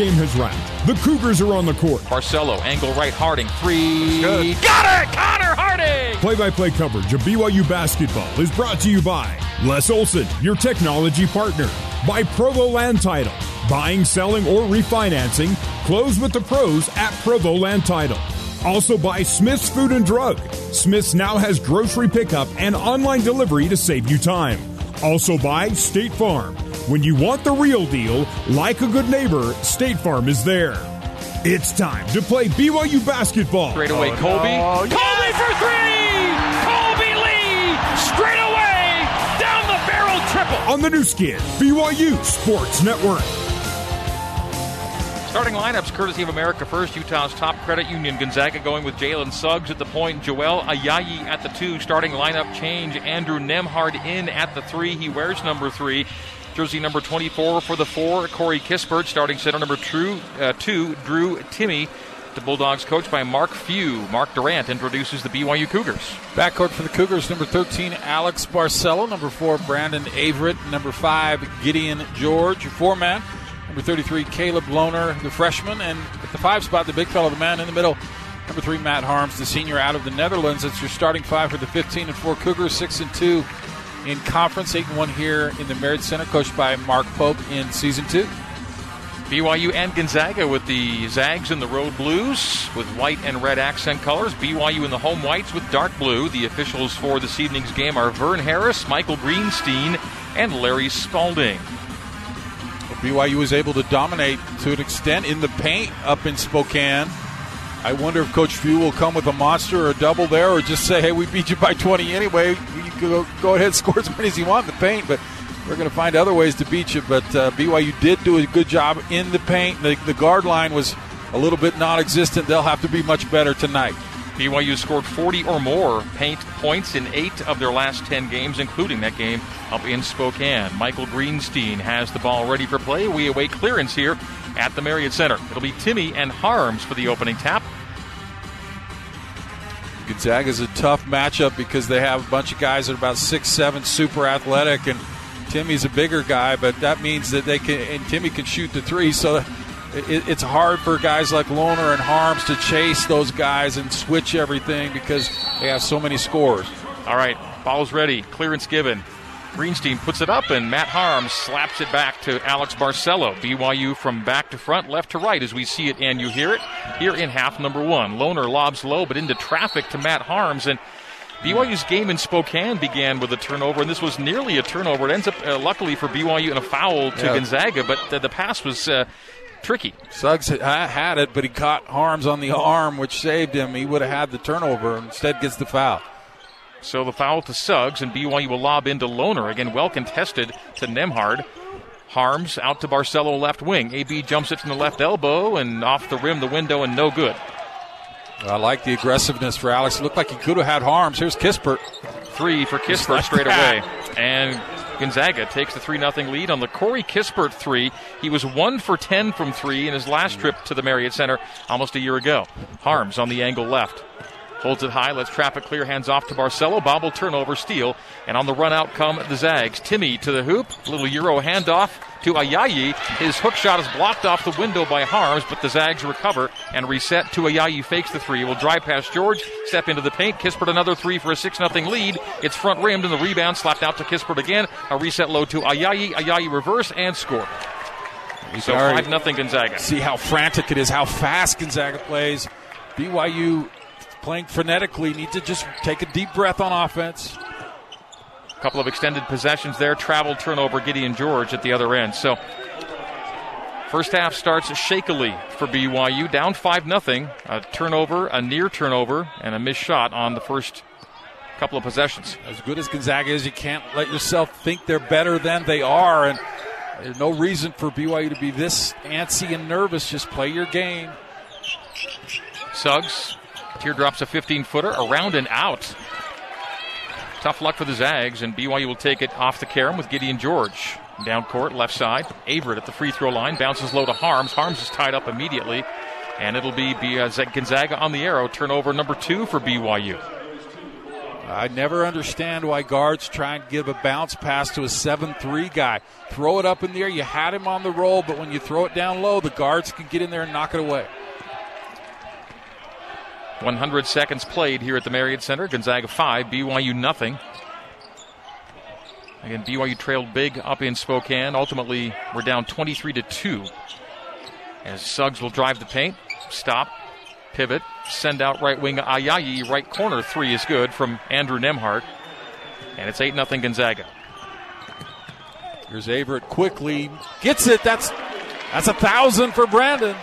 game has wrapped. The Cougars are on the court. Barcelo, angle right, Harding, three. Good. Got it! Connor Harding! Play by play coverage of BYU basketball is brought to you by Les Olson, your technology partner, by Provo Land Title. Buying, selling, or refinancing, close with the pros at Provo Land Title. Also by Smith's Food and Drug. Smith's now has grocery pickup and online delivery to save you time. Also by State Farm. When you want the real deal, like a good neighbor, State Farm is there. It's time to play BYU basketball. Straight away, Kolby. Oh, no. Kolby for three! Kolby Lee! Straight away! Down the barrel triple! On the Nu Skin, BYU Sports Network. Starting lineups courtesy of America First, Utah's top credit union. Gonzaga going with Jalen Suggs at the point, Joel Ayayi at the two. Starting lineup change, Andrew Nembhard in at the three. He wears number three. Jersey number 24 for the four, Corey Kispert. Starting center number two, uh, two Drew Timme. The Bulldogs coached by Mark Few. Mark Durrant introduces the BYU Cougars. Backcourt for the Cougars, number 13, Alex Barcelo. Number 4, Brandon Averette. Number 5, Gideon George. Your Four man. Number 33, Caleb Lohner, the freshman. And at the five spot, the big fellow, the man in the middle. Number 3, Matt Haarms, the senior out of the Netherlands. It's your starting five for the 15 and 4 Cougars, 6 and 2 in conference, 8 and 1 here in the Marriott Center, coached by Mark Pope in season 2. BYU and Gonzaga with the Zags in the road blues with white and red accent colors. BYU in the home whites with dark blue. The officials for this evening's game are Vern Harris, Michael Greenstein, and Larry Spalding. BYU was able to dominate to an extent in the paint up in Spokane. I wonder if Coach Few will come with a monster or a double there, or just say, "Hey, we beat you by 20 anyway. You go, go ahead score as many as you want in the paint." But we're going to find other ways to beat you. But uh, BYU did do a good job in the paint. The, the guard line was a little bit non-existent. They'll have to be much better tonight. BYU scored 40 or more paint points in eight of their last 10 games, including that game up in Spokane. Michael Greenstein has the ball ready for play. We await clearance here at the Marriott Center. It'll be Timme and Haarms for the opening tap. Gonzaga is a tough matchup because they have a bunch of guys that are about six seven, super athletic, and Timme's a bigger guy, but that means that they can and Timme can shoot the three, so it, it's hard for guys like Lohner and Haarms to chase those guys and switch everything because they have so many scores. All right, ball's ready. Clearance given. Greenstein puts it up, and Matt Haarms slaps it back to Alex Barcelo. BYU from back to front, left to right, as we see it and you hear it here in half number one. Lohner lobs low, but into traffic to Matt Haarms, and BYU's game in Spokane began with a turnover, and this was nearly a turnover. It ends up, uh, luckily for BYU, in a foul to Yeah. Gonzaga, but the, the pass was uh, tricky. Suggs had- had it, but he caught Haarms on the arm, which saved him. He would have had the turnover. Instead, gets the foul. So the foul to Suggs, and BYU will lob into Lohner. Again, well contested to Nembhard. Haarms out to Barcelo left wing. AB jumps it from the left elbow and off the rim, the window, and no good. I like the aggressiveness for Alex. It looked like he could have had Haarms. Here's Kispert. Three for Kispert like straight that. away. And Gonzaga takes the 3 0 lead on the Corey Kispert three. He was 1 for 10 from three in his last trip to the Marriott Center almost a year ago. Haarms on the angle left. Holds it high, lets traffic clear, hands off to Barcelo. Bobble turnover, steal. And on the run out come the Zags. Timme to the hoop. Little Euro handoff to Ayayi. His hook shot is blocked off the window by Haarms, but the Zags recover and reset to Ayayi. Fakes the three. Will drive past George, step into the paint. Kispert another three for a 6 0 lead. It's front rimmed and the rebound slapped out to Kispert again. A reset low to Ayayi. Ayayi reverse and score. So 5 0 Gonzaga. See how frantic it is, how fast Gonzaga plays. BYU playing frenetically need to just take a deep breath on offense. A couple of extended possessions there. Travel turnover, Gideon George at the other end. So, first half starts shakily for BYU, down 5 0. A turnover, a near turnover, and a missed shot on the first couple of possessions. As good as Gonzaga is, you can't let yourself think they're better than they are. And there's no reason for BYU to be this antsy and nervous. Just play your game. Suggs, teardrops a 15 footer, around and out. Tough luck for the Zags, and BYU will take it off the carom with Gideon George. Down court, left side. Averette at the free throw line, bounces low to Haarms. Haarms is tied up immediately, and it'll be, be uh, Gonzaga on the arrow. Turnover number two for BYU. I never understand why guards try and give a bounce pass to a 7 3 guy. Throw it up in the air. You had him on the roll, but when you throw it down low, the guards can get in there and knock it away. 100 seconds played here at the Marriott Center. Gonzaga 5, BYU nothing. Again, BYU trailed big up in Spokane. Ultimately, we're down 23 to 2. As Suggs will drive the paint, stop, pivot, send out right wing Ayayi. Right corner three is good from Andrew Nembhard. And it's 8 0 Gonzaga. Here's Averette quickly. Gets it. That's that's a thousand for Brandon.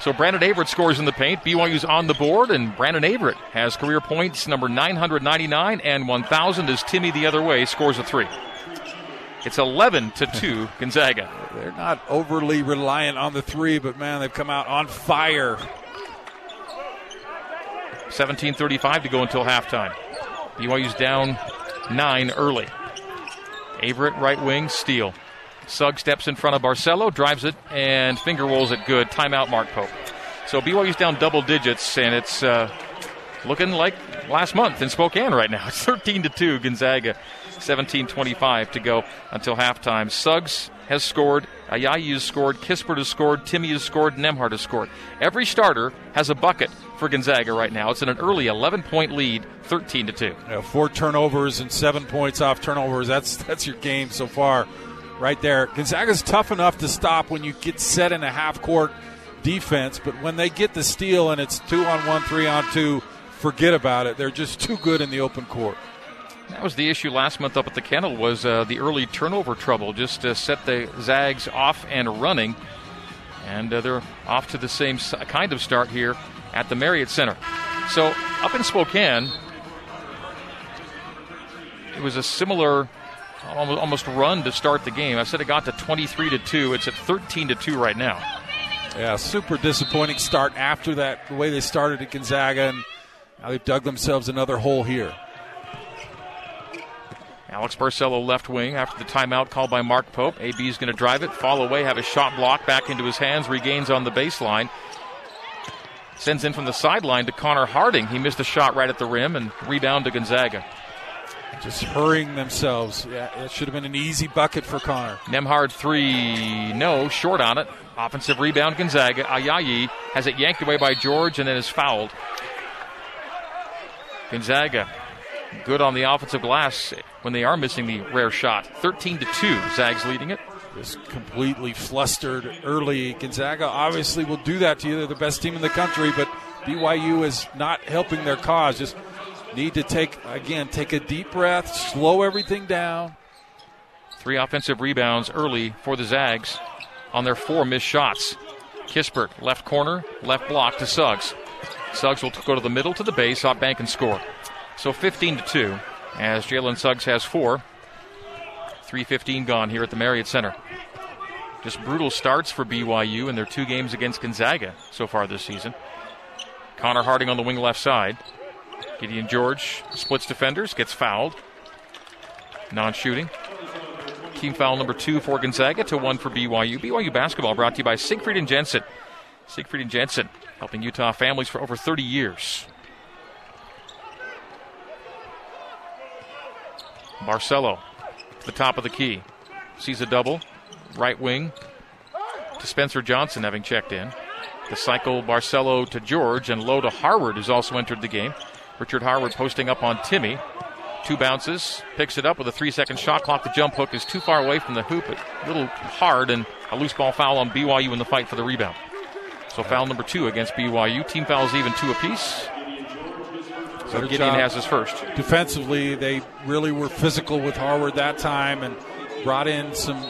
So Brandon Averette scores in the paint. BYU's on the board, and Brandon Averette has career points number 999 and 1,000 as Timme the other way scores a three. It's 11 to 2 Gonzaga. They're not overly reliant on the three, but man, they've come out on fire. 17:35 to go until halftime. BYU's down nine early. Averette right wing steal. Sugg steps in front of Barcelo, drives it, and finger rolls it good. Timeout, Mark Pope. So BYU's down double digits, and it's uh, looking like last month in Spokane right now. It's 13 to 2, Gonzaga. 17:25 to go until halftime. Suggs has scored, Ayayi has scored, Kispert has scored, Timme has scored, Nembhard has scored. Every starter has a bucket for Gonzaga right now. It's in an early 11 point lead, 13 to 2. Four turnovers and seven points off turnovers. That's that's your game so far, right there. Gonzaga's tough enough to stop when you get set in a half court defense, but when they get the steal and it's two on one, three on two, forget about it. They're just too good in the open court. That was the issue last month up at the kennel was uh, the early turnover trouble. Just uh, set the Zags off and running, and uh, they're off to the same kind of start here at the Marriott Center. So up in Spokane, it was a similar almost run to start the game. I said it got to 23 to 2. It's at 13 to 2 right now. Yeah, super disappointing start after that, the way they started at Gonzaga, and now they've dug themselves another hole here. Alex Barcelo left wing after the timeout called by Mark Pope. AB is going to drive it, fall away, have a shot block back into his hands, regains on the baseline. Sends in from the sideline to Connor Harding. He missed a shot right at the rim and rebound to Gonzaga. Just hurrying themselves. Yeah, it should have been an easy bucket for Connor. Nembhard three, no, short on it. Offensive rebound, Gonzaga. Ayayi has it yanked away by George and then is fouled. Gonzaga good on the offensive glass when they are missing the rare shot. 13 to 2, Zags leading it. Just completely flustered early. Gonzaga obviously will do that to you. They're the best team in the country, but BYU is not helping their cause. Just need to take, again, take a deep breath, slow everything down. Three offensive rebounds early for the Zags on their four missed shots. Kispert, left corner, left block to Suggs. Suggs will go to the middle to the base, off bank and score. So 15 to 2 as Jalen Suggs has four. 3.15 gone here at the Marriott Center. Just brutal starts for BYU in their two games against Gonzaga so far this season. Connor Harding on the wing left side. Gideon George splits defenders, gets fouled. Non shooting. Team foul number two for Gonzaga to one for BYU. BYU basketball brought to you by Siegfried and Jensen. Siegfried and Jensen, helping Utah families for over 30 years. Barcelo to the top of the key. Sees a double. Right wing to Spencer Johnson having checked in. The cycle Barcelo to George and low to Harward who's also entered the game. Richard Harward posting up on Timme. Two bounces, picks it up with a three second shot clock. The jump hook is too far away from the hoop, a little hard, and a loose ball foul on BYU in the fight for the rebound. So foul number two against BYU. Team fouls even two apiece. So Gideon job. has his first. Defensively, they really were physical with Harward that time and brought in some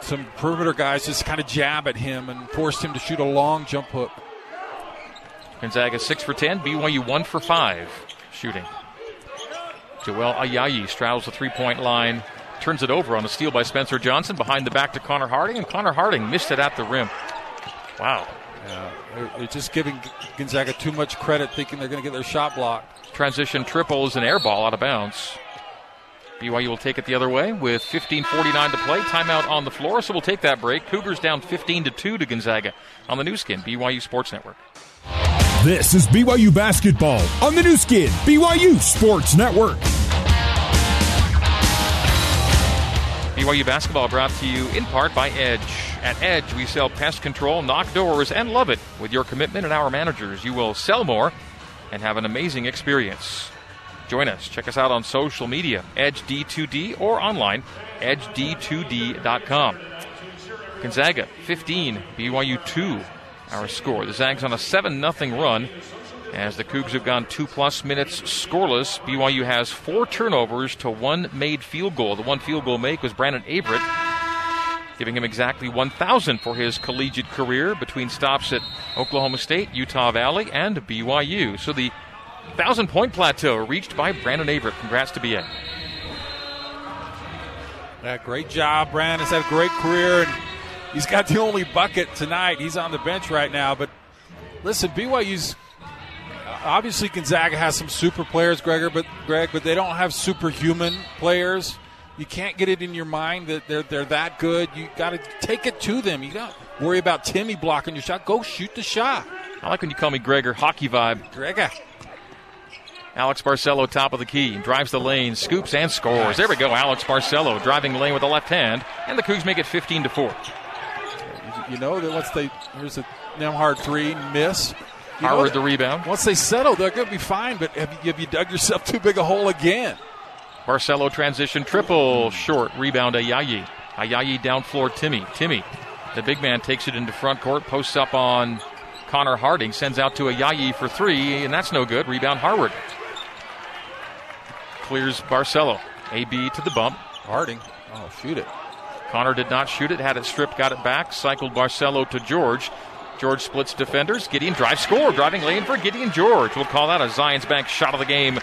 some perimeter guys just kind of jab at him and forced him to shoot a long jump hook. Gonzaga six for ten, BYU one for five shooting. Joel Ayayi straddles the three point line, turns it over on a steal by Spencer Johnson behind the back to Connor Harding, and Connor Harding missed it at the rim. Wow. Yeah, they're just giving Gonzaga too much credit, thinking they're going to get their shot blocked. Transition triple is an air ball out of bounds. BYU will take it the other way with 15:49 to play. Timeout on the floor, so we'll take that break. Cougars down 15 to two to Gonzaga on the Nu Skin BYU Sports Network. This is BYU Basketball on the Nu Skin, BYU Sports Network. BYU Basketball brought to you in part by Edge. At Edge, we sell pest control, knock doors, and love it. With your commitment and our managers, you will sell more and have an amazing experience. Join us. Check us out on social media, Edge D2D, or online, edged2d.com. Gonzaga 15, BYU 2, our score. The Zags on a 7 0 run as the Cougs have gone two plus minutes scoreless. BYU has four turnovers to one made field goal. The one field goal make was Brandon Averette, giving him exactly 1,000 for his collegiate career between stops at Oklahoma State, Utah Valley, and BYU. So the 1,000 point plateau reached by Brandon Averette. Congrats to BA. Yeah, great job. Brandon has had a great career, and he's got the only bucket tonight. He's on the bench right now. But listen, BYU's obviously Gonzaga has some super players, Gregor, but Greg, but they don't have superhuman players. You can't get it in your mind that they're they're that good. You got to take it to them. You got to worry about Timme blocking your shot. Go shoot the shot. I like when you call me Gregor. Hockey vibe. Gregor. Alex Barcelo, top of the key, drives the lane, scoops and scores. There we go. Alex Barcelo driving the lane with the left hand, and the Cougs make it 15 to four. You know that once they here's a Nembhard three miss. You Howard the rebound. Once they settle, they're going to be fine. But have you, have you dug yourself too big a hole again? Barcelo transition triple short rebound Ayayi. Ayayi down floor Timme. Timme, the big man takes it into front court, posts up on Connor Harding, sends out to Ayayi for three, and that's no good. Rebound Harward. Clears Barcelo. AB to the bump. Harding. Oh, shoot it. Connor did not shoot it, had it stripped, got it back, cycled Barcelo to George. George splits defenders. Gideon drive score. Driving lane for Gideon George. We'll call that a Zions Bank shot of the game.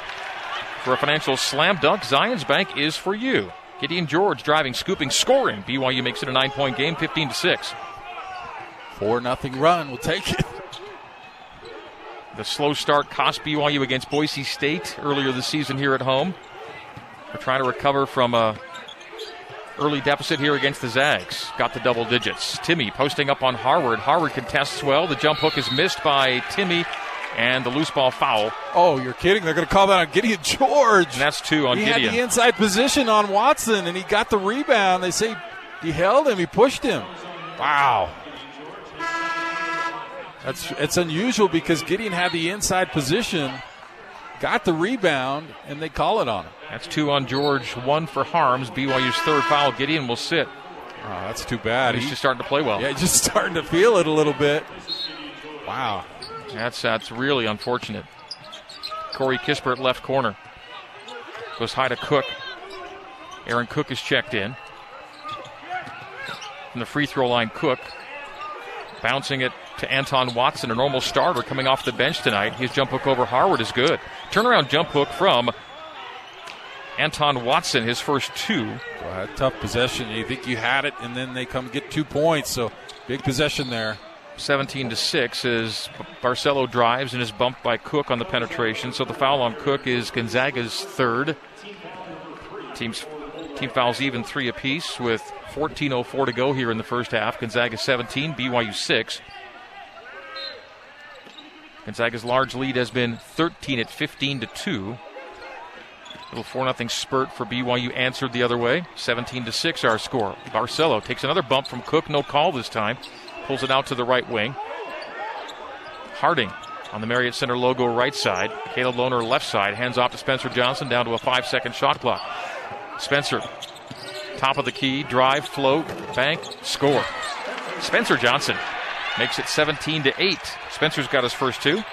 For a financial slam dunk, Zions Bank is for you. Gideon George driving, scooping, scoring. BYU makes it a nine point game, 15 to 6. 4 nothing run. We'll take it. The slow start cost BYU against Boise State earlier this season here at home. We're trying to recover from a early deficit here against the Zags. Got the double digits. Timme posting up on Harward. Harward contests well. The jump hook is missed by Timme. And the loose ball foul. Oh, you're kidding. They're going to call that on Gideon George. And that's two on Gideon. he had the inside position on Watson, and he got the rebound. They say he held him, he pushed him. Wow. That's it's unusual because Gideon had the inside position, got the rebound, and they call it on him. That's two on George, one for Haarms. BYU's third foul. Gideon will sit. Oh, that's too bad. He's just starting to play well. Yeah, just starting to feel it a little bit. Wow. That's that's really unfortunate. Corey Kispert left corner. Goes high to Cook. Aaron Cook is checked in. From the free throw line, Cook bouncing it to Anton Watson, a normal starter coming off the bench tonight. His jump hook over Harward is good. Turnaround jump hook from Anton Watson, his first two. Well, tough possession. You think you had it, and then they come get two points. So big possession there. 17 to 6 as Barcelo drives and is bumped by Cook on the penetration. So the foul on Cook is Gonzaga's third. Teams team fouls even three apiece with 14.04 to go here in the first half. Gonzaga 17, BYU 6. Gonzaga's large lead has been 13 at 15 to 2. Little 4 0 spurt for BYU answered the other way. 17 to 6 our score. Barcelo takes another bump from Cook, no call this time. Pulls it out to the right wing. Harding on the Marriott Center logo right side. Caleb Lohner left side. Hands off to Spencer Johnson down to a five second shot clock. Spencer, top of the key, drive, float, bank, score. Spencer Johnson makes it 17 to 8. Spencer's got his first two.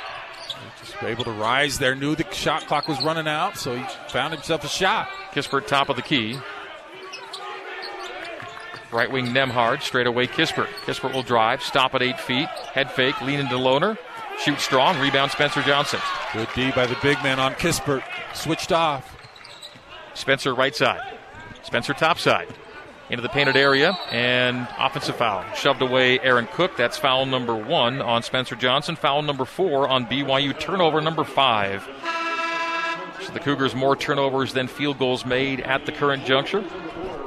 Just able to rise there. Knew the shot clock was running out, so he found himself a shot. Kispert, top of the key. Right wing Nembhard, straight away Kispert. Kispert will drive, stop at eight feet, head fake, lean into Lohner, shoot strong, rebound Spencer Johnson. Good D by the big man on Kispert. Switched off. Spencer right side. Spencer topside. Into the painted area and offensive foul. Shoved away Aaron Cook. That's foul number one on Spencer Johnson. Foul number four on BYU. Turnover number five. So the Cougars more turnovers than field goals made at the current juncture.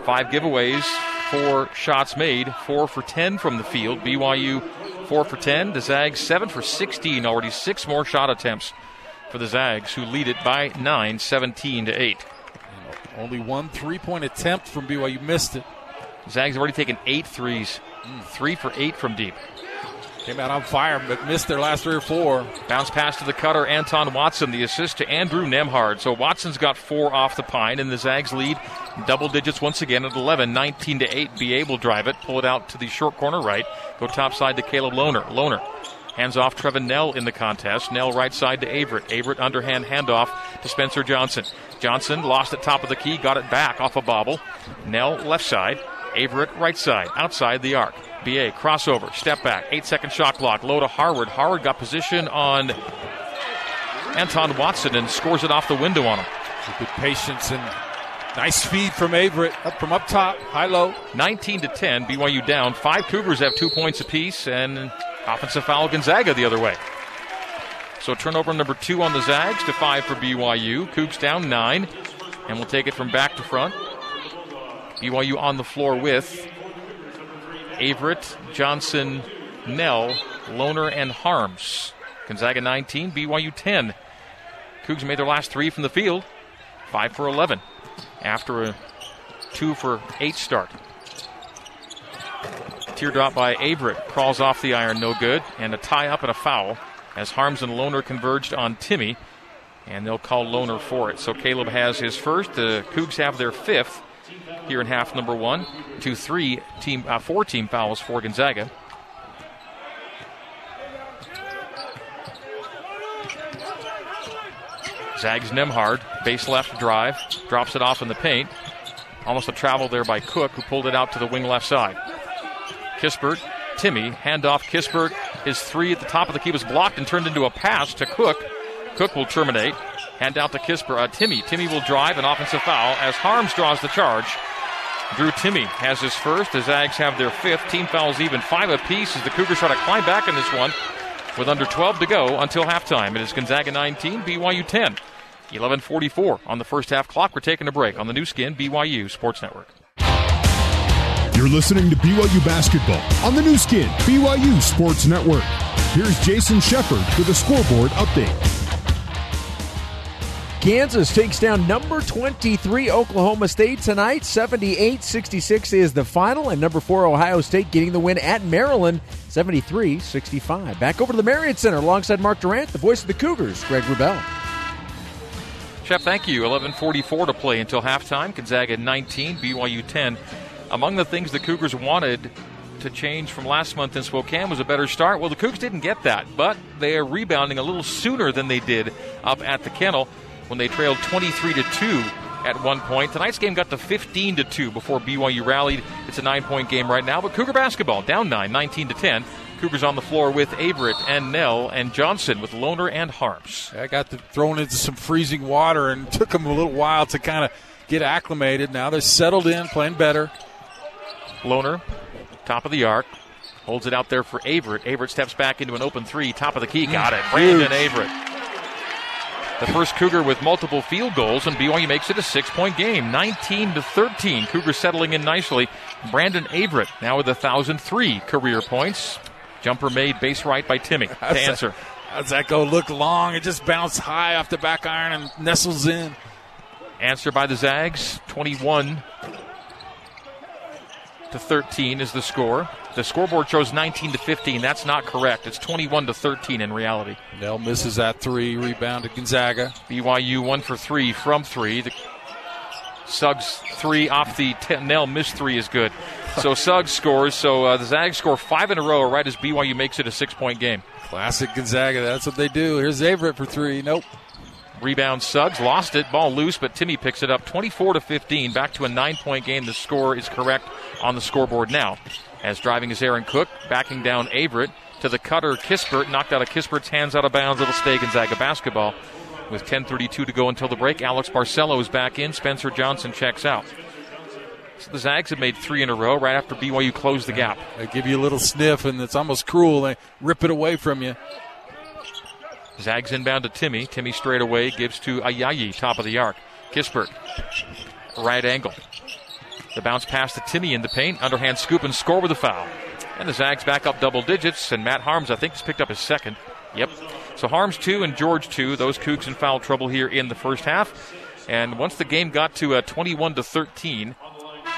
Five giveaways, four shots made, four for ten from the field. BYU 4 for 10. The Zags 7 for 16, already six more shot attempts for the Zags, who lead it by 9, 17 to 8. Only one three point attempt from BYU missed it. Zags already taken eight threes, three for eight from deep. Came out on fire, but missed their last three or four. Bounce pass to the cutter, Anton Watson, the assist to Andrew Nembhard. So Watson's got four off the pine, and the Zags lead double digits once again at 11, 19 to 8. BA will drive it, pull it out to the short corner right, go top side to Caleb Lohner. Lohner hands off Trevin Knell in the contest. Knell right side to Averette. Averette underhand handoff to Spencer Johnson. Johnson lost at top of the key, got it back off a bobble. Knell left side. Averette right side, outside the arc. BA crossover, step back, eight second shot clock, low to Harward. Harward got position on Anton Watson and scores it off the window on him. Good patience and nice feed from Averette up from up top, high low. 19 to 10, BYU down. Five Cougars have two points apiece, and offensive foul Gonzaga the other way. So turnover number two on the Zags to five for BYU. Cougs down nine, and we'll take it from back to front. BYU on the floor with Averette, Johnson, Knell, Lohner, and Haarms. Gonzaga 19, BYU 10. Cougs made their last three from the field, 5 for 11, after a 2 for 8 start. Teardrop by Averette crawls off the iron, no good, and a tie up and a foul as Haarms and Lohner converged on Timme, and they'll call Lohner for it. So Caleb has his first. The Cougs have their fifth here in half number one. Two, three team, uh, four team fouls for Gonzaga. Zags Nembhard, base left drive, drops it off in the paint. Almost a travel there by Cook, who pulled it out to the wing left side. Kispert, Timme, handoff Kispert. His three at the top of the key was blocked and turned into a pass to Cook. Cook will terminate. Hand out to Kispert. Uh, Timme. Timme will drive an offensive foul as Haarms draws the charge. Drew Timme has his first. The Zags have their fifth. Team fouls even five apiece as the Cougars try to climb back in this one with under 12 to go until halftime. It is Gonzaga 19, BYU 10. 11:44 on the first half clock. We're taking a break on the Nu Skin BYU Sports Network. You're listening to BYU basketball on the Nu Skin BYU Sports Network. Here's Jason Shepard with a scoreboard update. Kansas takes down number 23 Oklahoma State tonight. 78 66 is the final, and number 4 Ohio State getting the win at Maryland 73 65. Back over to the Marriott Center alongside Mark Durrant, the voice of the Cougars, Greg Wrubell. Chef, thank you. 11:44 to play until halftime. Gonzaga 19, BYU 10. Among the things the Cougars wanted to change from last month in Spokane was a better start. Well, the Cougs didn't get that, but they are rebounding a little sooner than they did up at the kennel when they trailed 23 to 2 at one point. Tonight's game got to 15 to 2 before BYU rallied. It's a nine point game right now, but Cougar basketball down 9, 19 to 10. Cougars on the floor with Averette and Knell and Johnson with Lohner and Haarms. I got thrown into some freezing water and took them a little while to kind of get acclimated. Now they're settled in, playing better. Lohner, top of the arc, holds it out there for Averette. Averette steps back into an open three, top of the key, got it. Brandon Averette. The first Cougar with multiple field goals, and BYU makes it a six-point game, 19 to 13. Cougars settling in nicely. Brandon Averette now with 1,003 career points. Jumper made base right by Timme to How's that- answer. How's that go? Look long. It just bounced high off the back iron and nestles in. Answer by the Zags, 21 to 13 is the score. The scoreboard shows 19 to 15. That's not correct. It's 21 to 13 in reality. Knell misses that three. Rebound to Gonzaga. BYU one for three from three. The Suggs three off the ten. Knell missed three is good. So Suggs scores. So uh, the Zags score five in a row right as BYU makes it a six point game. Classic Gonzaga. That's what they do. Here's Averette for three. Nope. Rebound Suggs lost it. Ball loose, but Timme picks it up 24 to 15. Back to a nine point game. The score is correct on the scoreboard now. As driving is Aaron Cook, backing down Averette to the cutter Kispert. Knocked out of Kispert's hands out of bounds. It'll stay Gonzaga basketball. With 10.32 to go until the break, Alex Barcelo is back in. Spencer Johnson checks out. So the Zags have made three in a row right after BYU closed the gap. They give you a little sniff, and it's almost cruel. They rip it away from you. Zags inbound to Timme. Timme straight away gives to Ayayi, top of the arc. Kispert, right angle. The bounce pass to Timme in the paint. Underhand scoop and score with a foul. And the Zags back up double digits, and Matt Haarms, I think, has picked up his second. Yep. So Haarms 2 and George 2. Those Cougs in foul trouble here in the first half. And once the game got to uh, 21 to 13,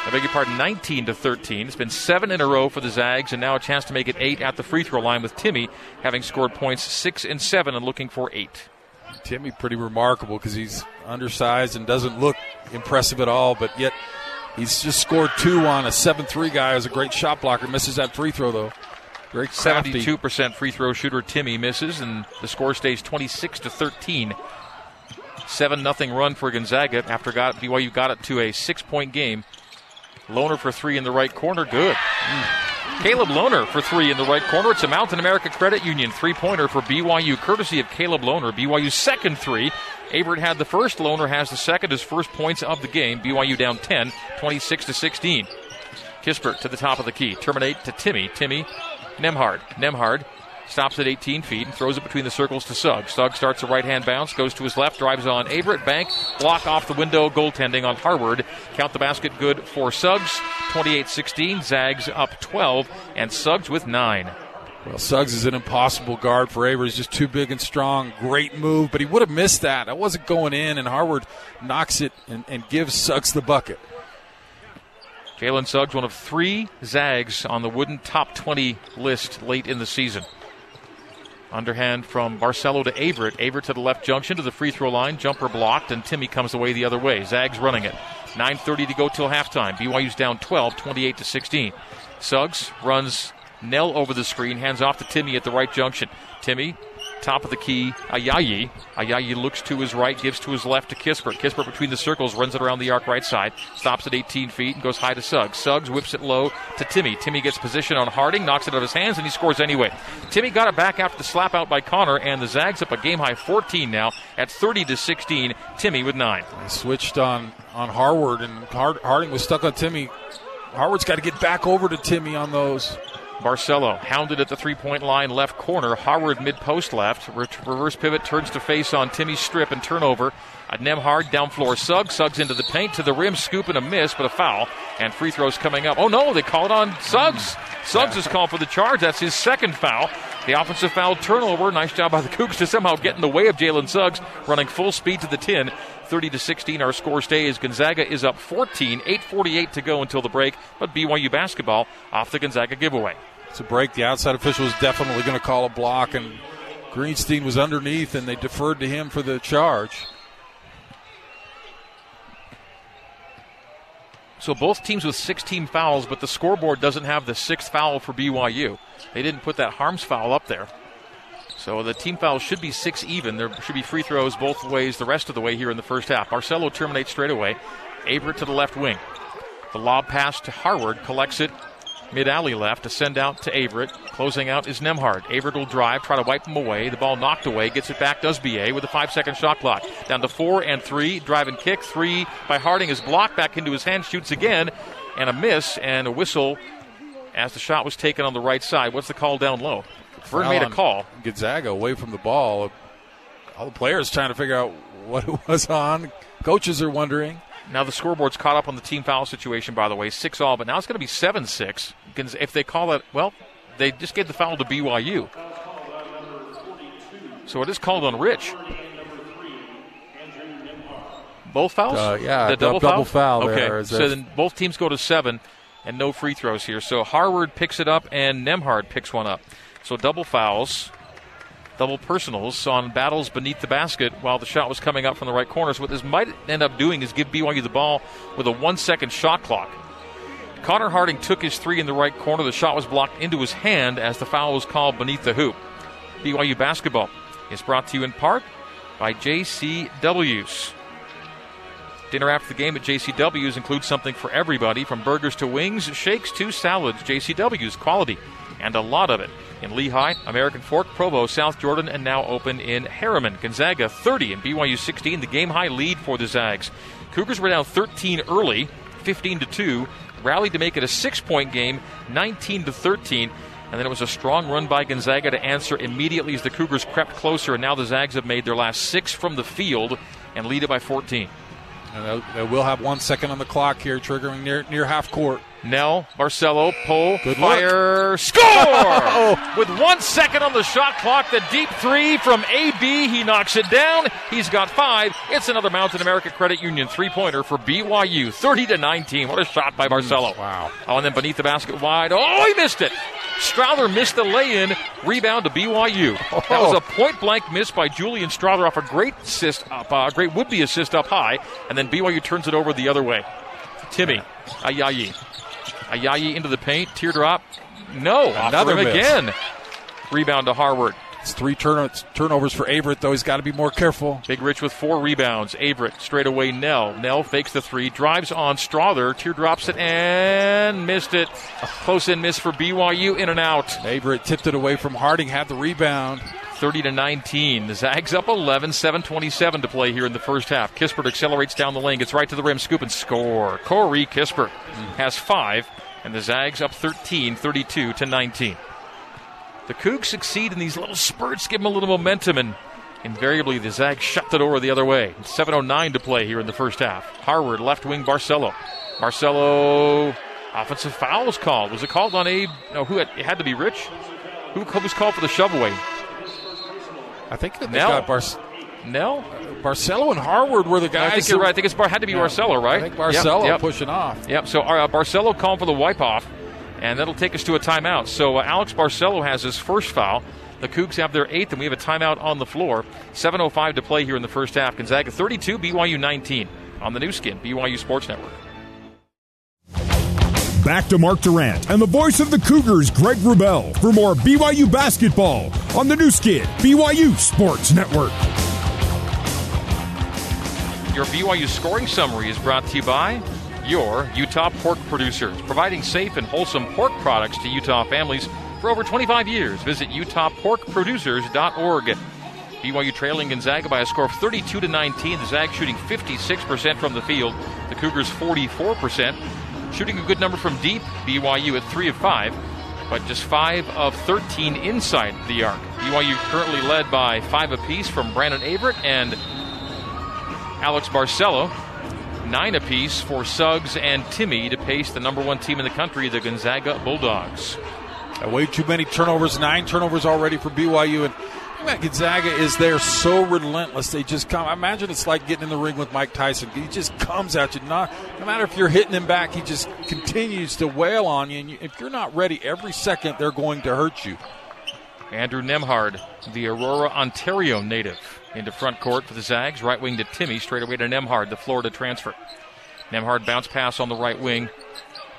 I beg your pardon, 19 to 13. It's been seven in a row for the Zags, and now a chance to make it eight at the free throw line with Timme having scored points six and seven and looking for eight. Timme pretty remarkable because he's undersized and doesn't look impressive at all, but yet he's just scored two on a 7-3 guy who's a great shot blocker. Misses that free throw though. Great Seventy-two percent free throw shooter Timme misses, and the score stays 26 to 13. Seven nothing run for Gonzaga after got BYU got it to a six point game. Lohner for three in the right corner, good. Caleb Lohner for three in the right corner. It's a Mountain America Credit Union three pointer for BYU, courtesy of Caleb Lohner. BYU's second three. Averette had the first. Lohner has the second. His first points of the game. BYU down 10, 26 to 16. Kispert to the top of the key. Terminate to Timme. Timme, Nemhard. Nembhard stops at 18 feet and throws it between the circles to Suggs. Suggs starts a right hand bounce, goes to his left, drives on Averette. Bank, block off the window, goaltending on Harward. Count the basket good for Suggs. 28 16. Zags up 12, and Suggs with 9. Well, Suggs is an impossible guard for Averette. He's just too big and strong. Great move, but he would have missed that. That wasn't going in, and Harward knocks it and, and gives Suggs the bucket. Jalen Suggs, one of three Zags on the Wooden top 20 list late in the season. Underhand from Barcelo to Averette. Averette to the left junction to the free throw line. Jumper blocked, and Timme comes away the other way. Zags running it. 9.30 to go till halftime. BYU's down 12, 28 to 16. Suggs runs Knell over the screen, hands off to Timme at the right junction. Timme top of the key, Ayayi. Ayayi looks to his right, gives to his left to Kispert. Kispert between the circles, runs it around the arc right side, stops at 18 feet, and goes high to Suggs. Suggs whips it low to Timme. Timme gets position on Harding, knocks it out of his hands, and he scores anyway. Timme got it back after the slap out by Connor, and the Zags up a game high 14 now at 30 to 16. Timme with nine. He switched on on Harward, and Harding was stuck on Timme. Harward's got to get back over to Timme on those. Barcelo hounded at the three point line, left corner. Harward mid post left. Reverse pivot turns to face on Timme's strip and turnover. A Nembhard down floor. Suggs. Suggs into the paint to the rim, scoop and a miss, but a foul. And free throws coming up. Oh no, they called it on Suggs. Suggs yeah. is called for the charge. That's his second foul. The offensive foul turnover. Nice job by the Cougs to somehow get in the way of Jalen Suggs, running full speed to the 10. 30 to 16. Our score stays. Gonzaga is up 14. 8:48 to go until the break, but BYU basketball off the Gonzaga giveaway. It's a break. The outside official was definitely going to call a block, and Greenstein was underneath, and they deferred to him for the charge. So both teams with 16 fouls, but the scoreboard doesn't have the sixth foul for BYU. They didn't put that harms foul up there. So the team fouls should be six even. There should be free throws both ways the rest of the way here in the first half. Barcelo terminates straight away. Averette to the left wing. The lob pass to Harward collects it mid alley left to send out to Averette. Closing out is Nembhard. Averette will drive, try to wipe him away. The ball knocked away, gets it back, does BA with a five second shot clock. Down to four and three. Drive and kick. Three by Harding is blocked back into his hand, shoots again, and a miss and a whistle as the shot was taken on the right side. What's the call down low? Vern made a call. Gonzaga away from the ball. All the players trying to figure out what it was on. Coaches are wondering. Now the scoreboard's caught up on the team foul situation, by the way, six all, but now it's going to be seven six. If they call it, well, they just gave the foul to BYU, so it is called on Rich. Both fouls? Uh, yeah, the double, double foul. foul okay, so then both teams go to seven, and no free throws here. So Harward picks it up, and Nembhard picks one up. So double fouls double personals on battles beneath the basket while the shot was coming up from the right corner. So what this might end up doing is give BYU the ball with a one second shot clock. Connor Harding took his three in the right corner. The shot was blocked into his hand as the foul was called beneath the hoop. BYU basketball is brought to you in part by JCW's. Dinner after the game at JCW's includes something for everybody from burgers to wings, shakes to salads. JCW's quality and a lot of it in Lehi, American Fork, Provo, South Jordan, and now open in Herriman. Gonzaga 30 and BYU 16, the game high lead for the Zags. Cougars were down 13 early, 15 to 2, rallied to make it a six point game, 19 to 13. And then it was a strong run by Gonzaga to answer immediately as the Cougars crept closer. And now the Zags have made their last six from the field and lead it by 14. And they will have one second on the clock here, triggering near near half court. Knell, Barcelo, pull, Good fire, score! With one second on the shot clock, the deep three from AB. He knocks it down. He's got five. It's another Mountain America Credit Union three pointer for BYU, 30 to 19. What a shot by Barcelo. Wow. Oh, and then beneath the basket wide. Oh, he missed it. Strother missed the lay in. Rebound to BYU. That was a point blank miss by Julian Strother off a great assist up, uh, great would be assist up high, and then BYU turns it over the other way. Timme Ayayi. Ayayi into the paint. Teardrop. No. off Another again. Rebound to Harward. It's three turn- turnovers for Averette, though. He's got to be more careful. Big Rich with four rebounds. Averette straight away. Knell. Knell fakes the three. Drives on Strother. Teardrops it and missed it. A close in miss for BYU. In and out. Averette tipped it away from Harding, had the rebound. 30 to 19. The Zags up 11, 7:27 to play here in the first half. Kispert accelerates down the lane, gets right to the rim, scoop and score. Corey Kispert has five, and the Zags up 13, 32 to 19. The Cougs succeed in these little spurts, give them a little momentum, and invariably the Zags shut the door the other way. 7:09 to play here in the first half. Harward left wing Barcelo. Barcelo offensive foul was called. Was it called on Abe? No, who had, it had to be Rich. Who was called for the shove away? I think they Knell. got Bar- Knell? Barcelo and Harward were the guys. I think you're right. I think it's Bar- had to be Barcelo, right? I think Barcelo Yep, yep. pushing off. Yep. So uh, Barcelo called for the wipe off, and that'll take us to a timeout. So uh, Alex Barcelo has his first foul. The Cougs have their eighth, and we have a timeout on the floor. 7:05 to play here in the first half. Gonzaga 32, BYU 19 on the Nu Skin, BYU Sports Network. Back to Mark Durrant and the voice of the Cougars, Greg Wrubell, for more BYU basketball on the Nu Skin, BYU Sports Network. Your BYU scoring summary is brought to you by your Utah Pork Producers, providing safe and wholesome pork products to Utah families for over 25 years. Visit utahporkproducers.org. BYU trailing Gonzaga by a score of 32 to 19. The Zags shooting 56% from the field. The Cougars 44%. Shooting a good number from deep. BYU at 3 of 5, but just 5 of 13 inside the arc. BYU currently led by 5 apiece from Brandon Averette and Alex Barcelo. Nine apiece for Suggs and Timme to pace the number one team in the country, the Gonzaga Bulldogs. Way too many turnovers. Nine turnovers already for BYU. And man, Gonzaga is there so relentless. They just come. I imagine it's like getting in the ring with Mike Tyson. He just comes at you. Not, no matter if you're hitting him back, he just continues to wail on you. And you, if you're not ready every second, they're going to hurt you. Andrew Nembhard, the Aurora, Ontario native, into front court for the Zags. Right wing to Timme, straight away to Nembhard, the Florida transfer. Nembhard bounce pass on the right wing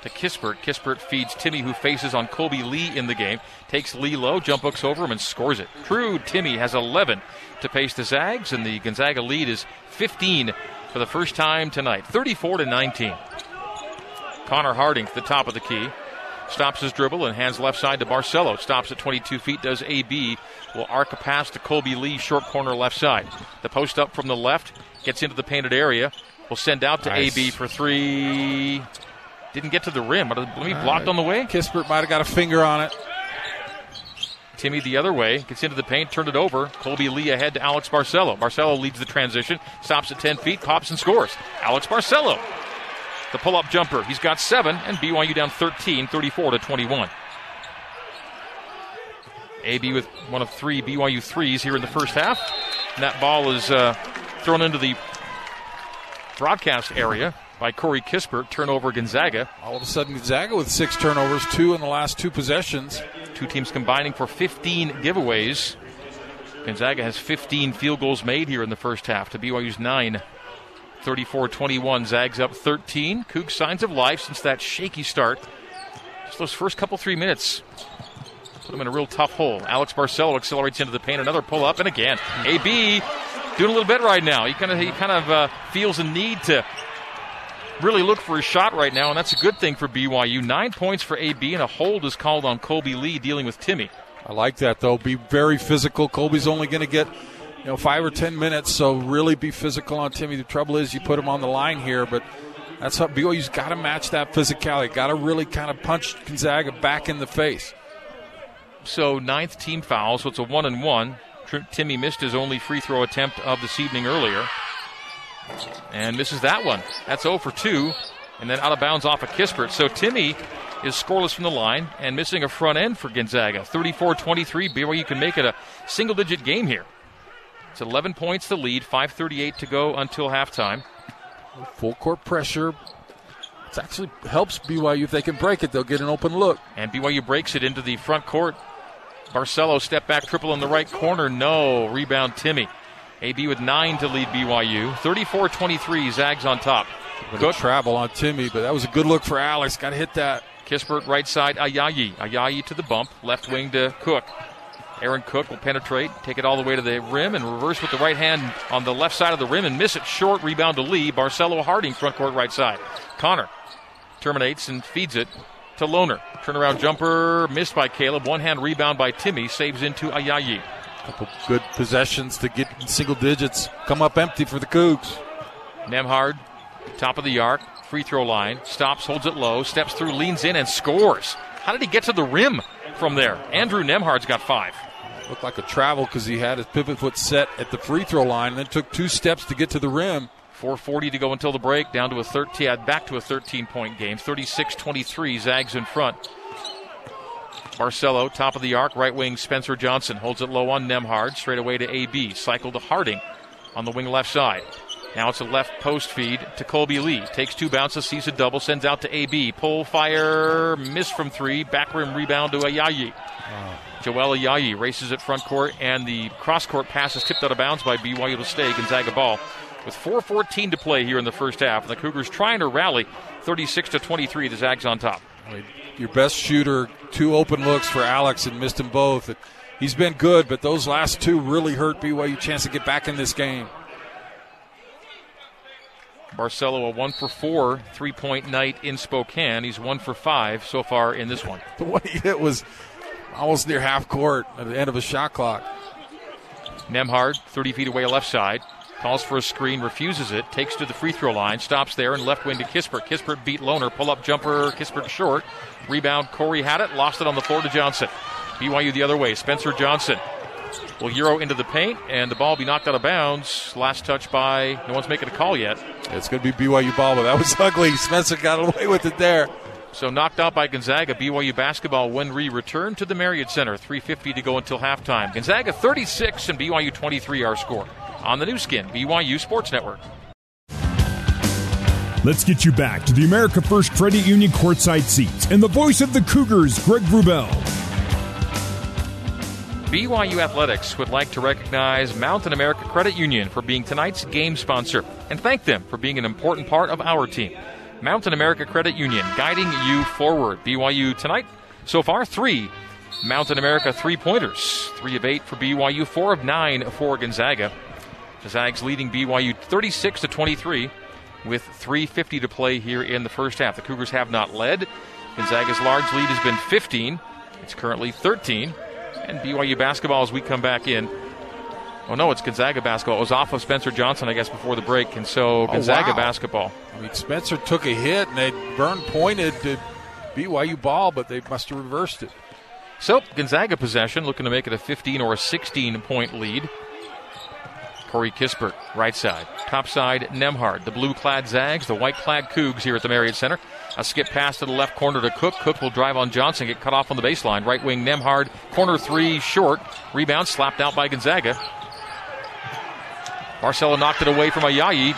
to Kispert. Kispert feeds Timme, who faces on Kolby Lee in the game. Takes Lee low, jump hooks over him, and scores it. Drew Timme has 11 to pace the Zags, and the Gonzaga lead is 15 for the first time tonight, 34 to 19. Connor Harding to the top of the key. Stops his dribble and hands left side to Barcelo. Stops at 22 feet, does AB. Will arc a pass to Kolby Lee, short corner left side. The post up from the left, gets into the painted area. Will send out to Nice. AB for three. Didn't get to the rim. But Maybe blocked on the way. Kispert might have got a finger on it. Timme the other way, gets into the paint, turned it over. Kolby Lee ahead to Alex Barcelo. Barcelo leads the transition, stops at 10 feet, pops and scores. Alex Barcelo, the pull up jumper. He's got seven, and BYU down 13, 34 to 21. AB with one of three BYU threes here in the first half. And that ball is uh, thrown into the broadcast area by Corey Kispert. Turnover Gonzaga. All of a sudden, Gonzaga with six turnovers, two in the last two possessions. Two teams combining for 15 giveaways. Gonzaga has 15 field goals made here in the first half to BYU's 9. 34 21. Zags up 13. Cougs signs of life since that shaky start. Just those first couple three minutes put them in a real tough hole. Alex Barcelo accelerates into the paint. Another pull up, and again, AB doing a little bit right now. He kind of he kind of uh, feels a need to really look for his shot right now, and that's a good thing for BYU. Nine points for AB, and a hold is called on Kolby Lee dealing with Timme. I like that though. Be very physical. Kolby's only going to get you know five or ten minutes, so really be physical on Timme. The trouble is you put him on the line here, but that's how BYU's got to match that physicality. Got to really kind of punch Gonzaga back in the face. So ninth team foul, so it's a one and one. Timme missed his only free throw attempt of this evening earlier, and misses that one. That's 0 for 2. and then out of bounds off of Kispert. So Timme is scoreless from the line and missing a front end for Gonzaga. 34 23. BYU can make it a single digit game here. It's 11 points the lead, 5.38 to go until halftime. Full court pressure. It actually helps BYU if they can break it. They'll get an open look. And BYU breaks it into the front court. Barcelo step back triple in the right corner. No. Rebound Timme. AB with nine to lead BYU. 34 23. Zags on top. Good travel on Timme, but that was a good look for Alex. Got to hit that. Kispert right side, Ayayi. Ayayi to the bump. Left wing to Cook. Aaron Cook will penetrate, take it all the way to the rim, and reverse with the right hand on the left side of the rim and miss it short. Rebound to Lee. Barcelo Harding, front court right side. Connor terminates and feeds it to Lohner. Turnaround jumper missed by Caleb. One hand rebound by Timme, Saves into Ayayi. Couple good possessions to get in single digits. Come up empty for the Cougs. Nembhard, top of the arc, free throw line. Stops, holds it low, steps through, leans in, and scores. How did he get to the rim from there? Andrew Nembhard's got five. Looked like a travel because he had his pivot foot set at the free throw line and then took two steps to get to the rim. 440 to go until the break, down to a 13, back to a 13 point game. 36 23, Zags in front. Barcelo, top of the arc, right wing Spencer Johnson holds it low on Nembhard. straight away to AB. Cycle to Harding on the wing left side. Now it's a left post feed to Kolby Lee. Takes two bounces, sees a double, sends out to AB. Pull fire, miss from three. Back rim rebound to Ayayi. Wow. Joel Ayayi races at front court, and the cross court pass is tipped out of bounds by BYU to stay. Gonzaga ball with 4:14 to play here in the first half. And the Cougars trying to rally, 36 to 23. The Zags on top. I mean, your best shooter, two open looks for Alex, and missed them both. He's been good, but those last two really hurt BYU chance to get back in this game. Barcelo a one for four three point night in Spokane. He's one for five so far in this one. The one he hit was almost near half court at the end of a shot clock. Nembhard, 30 feet away left side. Calls for a screen, refuses it, takes to the free throw line, stops there, and left wing to Kispert. Kispert beat Lohner, pull up jumper, Kispert short. Rebound, Corey had it, lost it on the floor to Johnson. BYU the other way, Spencer Johnson will Euro into the paint, and the ball be knocked out of bounds. Last touch by, no one's making a call yet. It's going to be BYU ball, but that was ugly. Spencer got away with it there. So knocked out by Gonzaga. BYU basketball when we return to the Marriott Center. 3.50 to go until halftime. Gonzaga 36 and BYU 23 our score. On the Nu Skin, BYU Sports Network. Let's get you back to the America First Credit Union courtside seats and the voice of the Cougars, Greg Wrubell. BYU Athletics would like to recognize Mountain America Credit Union for being tonight's game sponsor and thank them for being an important part of our team. Mountain America Credit Union guiding you forward. BYU tonight, so far, three Mountain America three pointers. Three of eight for BYU, four of nine for Gonzaga. The Zags leading BYU 36 to 23 with 3.50 to play here in the first half. The Cougars have not led. Gonzaga's large lead has been 15. It's currently 13. And BYU basketball as we come back in. Oh no, it's Gonzaga basketball. It was off of Spencer Johnson, I guess, before the break, and so oh, Gonzaga oh, wow. basketball. I mean, Spencer took a hit, and they Byrne pointed to BYU ball, but they must have reversed it. So Gonzaga possession, looking to make it a 15 or a 16 point lead. Corey Kispert, right side. Top side, Nembhard. The blue clad Zags, the white clad Cougs here at the Marriott Center. A skip pass to the left corner to Cook. Cook will drive on Johnson, get cut off on the baseline. Right wing, Nembhard. Corner three, short. Rebound slapped out by Gonzaga. Barcelo knocked it away from Ayayi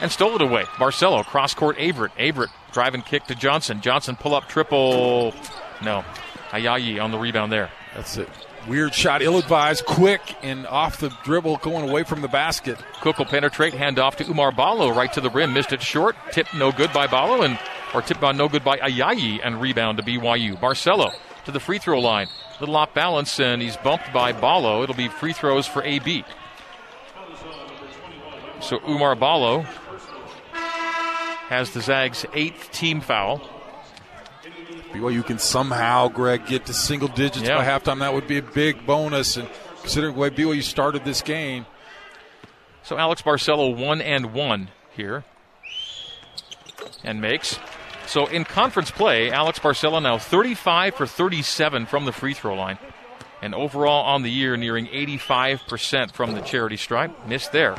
and stole it away. Barcelo, cross court, Averette. Averette, driving kick to Johnson. Johnson pull up triple. No. Ayayi on the rebound there. That's it. Weird shot, ill advised, quick, and off the dribble, going away from the basket. Cook will penetrate, hand off to Oumar Ballo, right to the rim, missed it short, tip no good by Ballo, and or tip on no good by Ayayi, and rebound to BYU. Barcelo to the free throw line, little off balance, and he's bumped by Ballo. It'll be free throws for AB. So Oumar Ballo has the Zags' eighth team foul. BYU can somehow, Greg, get to single digits yeah. by halftime. That would be a big bonus. And considering the way BYU started this game. So Alex Barcelo one and one here. And makes. So in conference play, Alex Barcelo now 35 for 37 from the free throw line. And overall on the year, nearing 85% from the charity stripe. Missed there.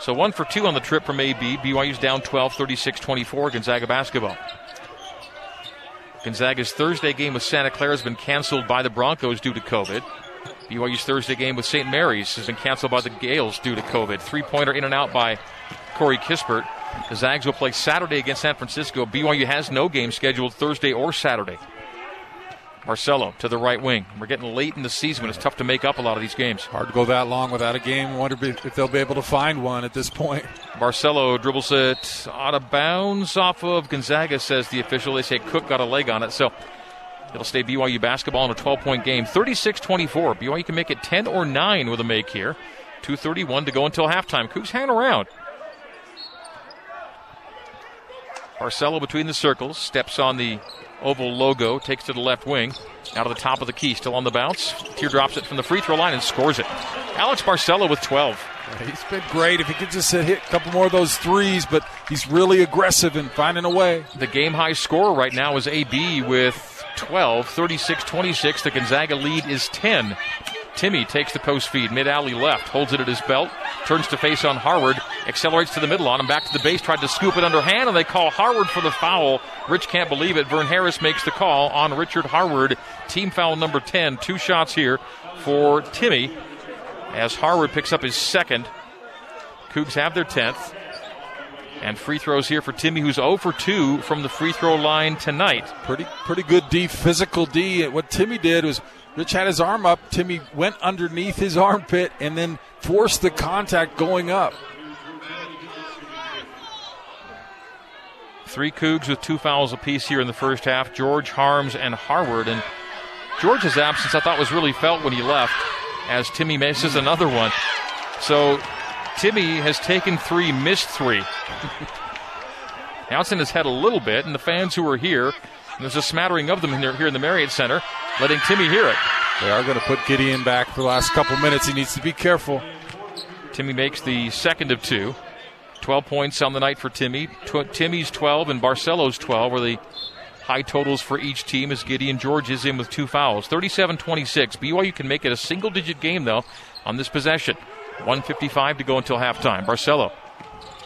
So one for two on the trip from AB. BYU's down 12, 36 24. Gonzaga basketball. Gonzaga's Thursday game with Santa Clara has been canceled by the Broncos due to COVID. BYU's Thursday game with St. Mary's has been canceled by the Gales due to COVID. Three pointer in and out by Corey Kispert. The Zags will play Saturday against San Francisco. BYU has no game scheduled Thursday or Saturday. Barcelo to the right wing. We're getting late in the season when it's tough to make up a lot of these games. Hard to go that long without a game. Wonder if they'll be able to find one at this point. Barcelo dribbles it out of bounds off of Gonzaga, says the official. They say Cook got a leg on it. So it'll stay BYU basketball in a 12 point game. 36 24. BYU can make it 10 or 9 with a make here. 2.31 to go until halftime. Cougs hanging around. Barcelo between the circles, steps on the oval logo, takes to the left wing. Out of the top of the key, still on the bounce. Teardrops it from the free throw line and scores it. Alex Barcelo with 12. He's been great. If he could just hit a couple more of those threes, but he's really aggressive and finding a way. The game high scorer right now is AB with 12, 36 26. The Gonzaga lead is 10. Timme takes the post feed, mid alley left, holds it at his belt, turns to face on Harward, accelerates to the middle on him, back to the base, tried to scoop it underhand, and they call Harward for the foul. Rich can't believe it. Vern Harris makes the call on Richard Harward. Team foul number 10. Two shots here for Timme as Harward picks up his second. Cougs have their 10th. And free throws here for Timme, who's 0 for 2 from the free throw line tonight. Pretty, pretty good D, physical D. What Timme did was Rich had his arm up. Timme went underneath his armpit and then forced the contact going up. Three Cougs with two fouls apiece here in the first half. George, Haarms, and Harward. And George's absence I thought was really felt when he left as Timme misses another one. So Timme has taken three, missed three. in his head a little bit, and the fans who are here, there's a smattering of them here in the Marriott Center, letting Timme hear it. They are going to put Gideon back for the last couple minutes. He needs to be careful. Timme makes the second of two. 12 points on the night for Timme. Tw- Timme's 12 and Barcelo's 12 were the high totals for each team as Gideon George is in with two fouls. 37 26. BYU can make it a single digit game, though, on this possession. 155 to go until halftime. Barcelo,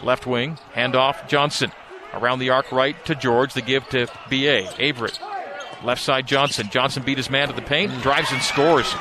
left wing, handoff, Johnson. Around the arc right to George. The give to BA. Averette. Left side Johnson. Johnson beat his man to the paint, drives and scores.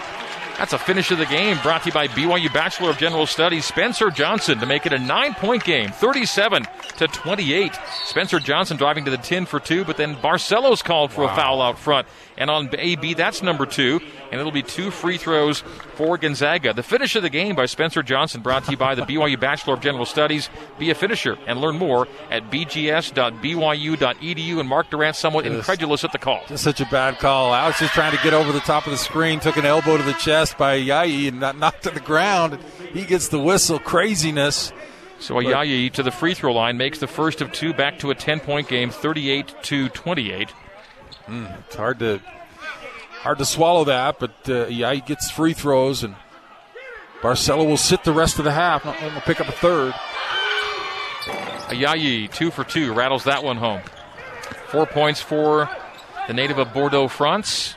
That's a finish of the game brought to you by BYU Bachelor of General Studies Spencer Johnson to make it a nine point game, 37 to 28. Spencer Johnson driving to the 10 for two, but then Barcelo's called for wow. a foul out front. And on AB, that's number two, and it'll be two free throws for Gonzaga. The finish of the game by Spencer Johnson brought to you by the BYU Bachelor of General Studies. Be a finisher and learn more at bgs.byu.edu. And Mark Durrant, somewhat incredulous at the call. Just such a bad call. Alex just trying to get over the top of the screen, took an elbow to the chest by Ayayi and not knocked to the ground. He gets the whistle. Craziness. So Ayayi to the free throw line makes the first of two back to a 10 point game, 38 to 28. Mm, it's hard to hard to swallow that, but uh, gets free throws, and Barcelo will sit the rest of the half and will pick up a third. Ayayi, two for two, rattles that one home. Four points for the native of Bordeaux, France.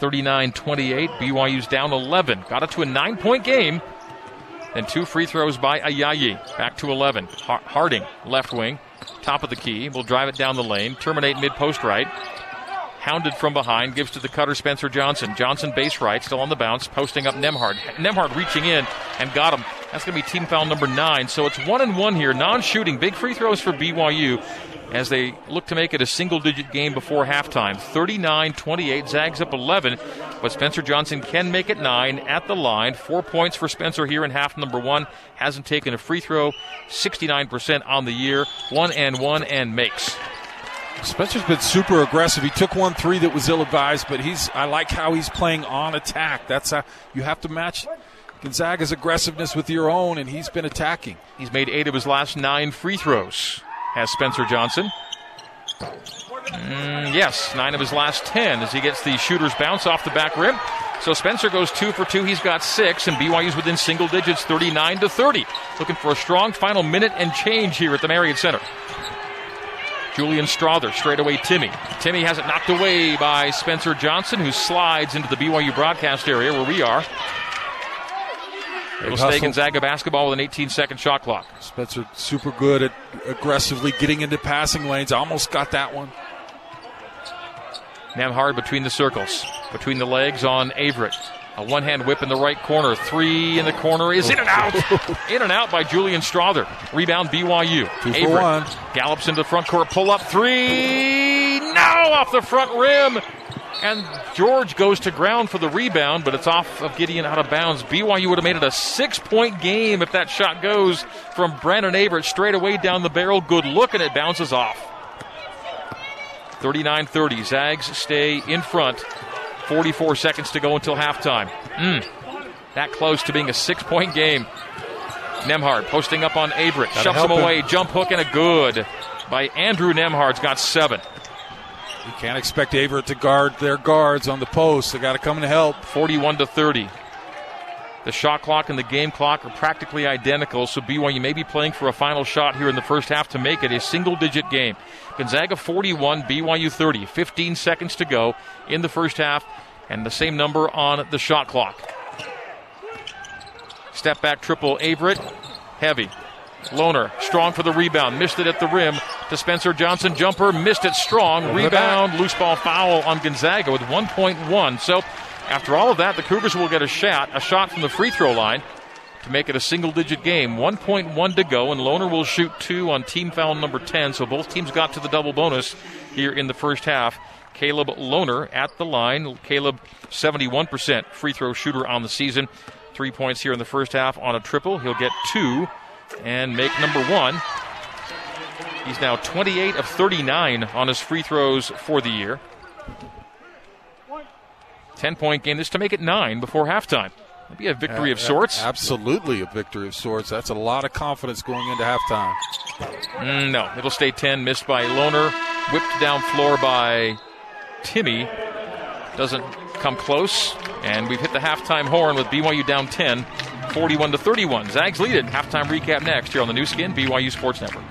39 28. BYU's down 11. Got it to a nine point game. Then two free throws by Ayayi. Back to 11. Harding, left wing, top of the key. Will drive it down the lane. Terminate mid post right. Hounded from behind, gives to the cutter Spencer Johnson. Johnson base right, still on the bounce, posting up Nembhard. Nembhard reaching in and got him. That's going to be team foul number nine. So it's one and one here, non-shooting. Big free throws for BYU as they look to make it a single-digit game before halftime. 39-28, Zags up 11, but Spencer Johnson can make it nine at the line. Four points for Spencer here in half number one. Hasn't taken a free throw. 69% on the year. One and one and makes. Spencer's been super aggressive. He took one three that was ill advised, but he's I like how he's playing on attack. That's how you have to match Gonzaga's aggressiveness with your own, and he's been attacking. He's made eight of his last nine free throws. Has Spencer Johnson? Mm, yes, nine of his last ten as he gets the shooter's bounce off the back rim. So Spencer goes two for two. He's got six, and BYU's within single digits, 39 to 30. Looking for a strong final minute and change here at the Marriott Center. Julian Strawther, straight away Timme. Timme has it knocked away by Spencer Johnson, who slides into the BYU broadcast area where we are. It'll stay Gonzaga basketball with an 18 second shot clock. Spencer super good at aggressively getting into passing lanes. Almost got that one. Nembhard between the circles, between the legs on Averette. A one hand whip in the right corner. Three in the corner is in and oh. out. in and out by Julian Strawther. Rebound BYU. Two for one. gallops into the front court. Pull up three. No! Off the front rim. And George goes to ground for the rebound, but it's off of Gideon out of bounds. BYU would have made it a six point game if that shot goes from Brandon Averette straight away down the barrel. Good look, and it bounces off. 39 30. Zags stay in front. 44 seconds to go until halftime. Mm, that close to being a six point game. Nembhard posting up on Averette. Shoves him away. Him. Jump hook and a good by Andrew Nembhard's got seven. You can't expect Averette to guard their guards on the post. They got to come and help. 41 to 30. The shot clock and the game clock are practically identical, so BYU may be playing for a final shot here in the first half to make it a single digit game. Gonzaga 41, BYU 30. 15 seconds to go in the first half, and the same number on the shot clock. Step back triple Averette. Heavy. Lohner, strong for the rebound, missed it at the rim to Spencer Johnson. Jumper, missed it strong. Rebound, loose ball foul on Gonzaga with 1.1. So after all of that, the Cougars will get a shot, a shot from the free throw line to make it a single digit game. 1.1 to go, and Lohner will shoot two on team foul number 10. So both teams got to the double bonus here in the first half. Caleb Lohner at the line. Caleb, 71% free throw shooter on the season. Three points here in the first half on a triple. He'll get two and make number one. He's now 28 of 39 on his free throws for the year. 10 point game. This to make it nine before halftime. That'd be a victory uh, of sorts. Absolutely a victory of sorts. That's a lot of confidence going into halftime. Mm, no, it'll stay 10. Missed by Lohner. Whipped down floor by Timme. Doesn't come close. And we've hit the halftime horn with BYU down 10, 41 to 31. Zags lead it. Halftime recap next here on the Nu Skin BYU Sports Network.